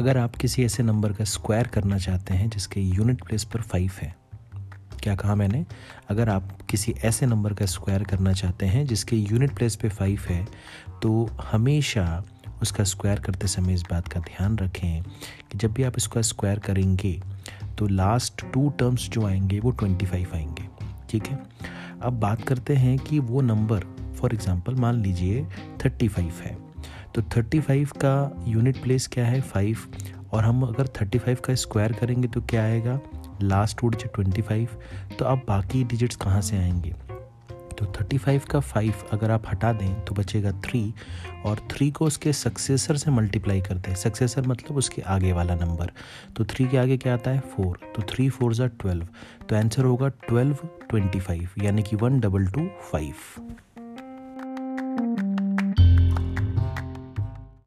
अगर आप किसी ऐसे नंबर का स्क्वायर करना चाहते हैं जिसके यूनिट प्लेस पर फाइव है, क्या कहा मैंने? अगर आप किसी ऐसे नंबर का स्क्वायर करना चाहते हैं जिसके यूनिट प्लेस पे फाइव है तो हमेशा उसका स्क्वायर करते समय इस बात का ध्यान रखें कि जब भी आप इसका स्क्वायर करेंगे तो लास्ट टू टर्म्स जो आएँगे वो ट्वेंटी फाइव आएँगे, ठीक है? अब बात करते हैं कि वो नंबर फॉर एग्ज़ाम्पल मान लीजिए थर्टी फाइव है। तो थर्टी फाइव का यूनिट प्लेस क्या है? फाइव और हम अगर थर्टी फाइव का स्क्वायर करेंगे तो क्या आएगा? लास्ट वुड ट्वेंटी फाइव तो अब बाकी डिजिट्स कहाँ से आएँगे? तो थर्टी फाइव का फाइव अगर आप हटा दें तो बचेगा थ्री और थ्री को उसके सक्सेसर से मल्टीप्लाई करते हैं। सक्सेसर मतलब उसके आगे वाला नंबर तो थ्री के आगे क्या आता है? फोर तो थ्री फोर ज़ा ट्वेल्व तो आंसर होगा ट्वेल्व ट्वेंटी फाइव यानी कि वन डबल टू फाइव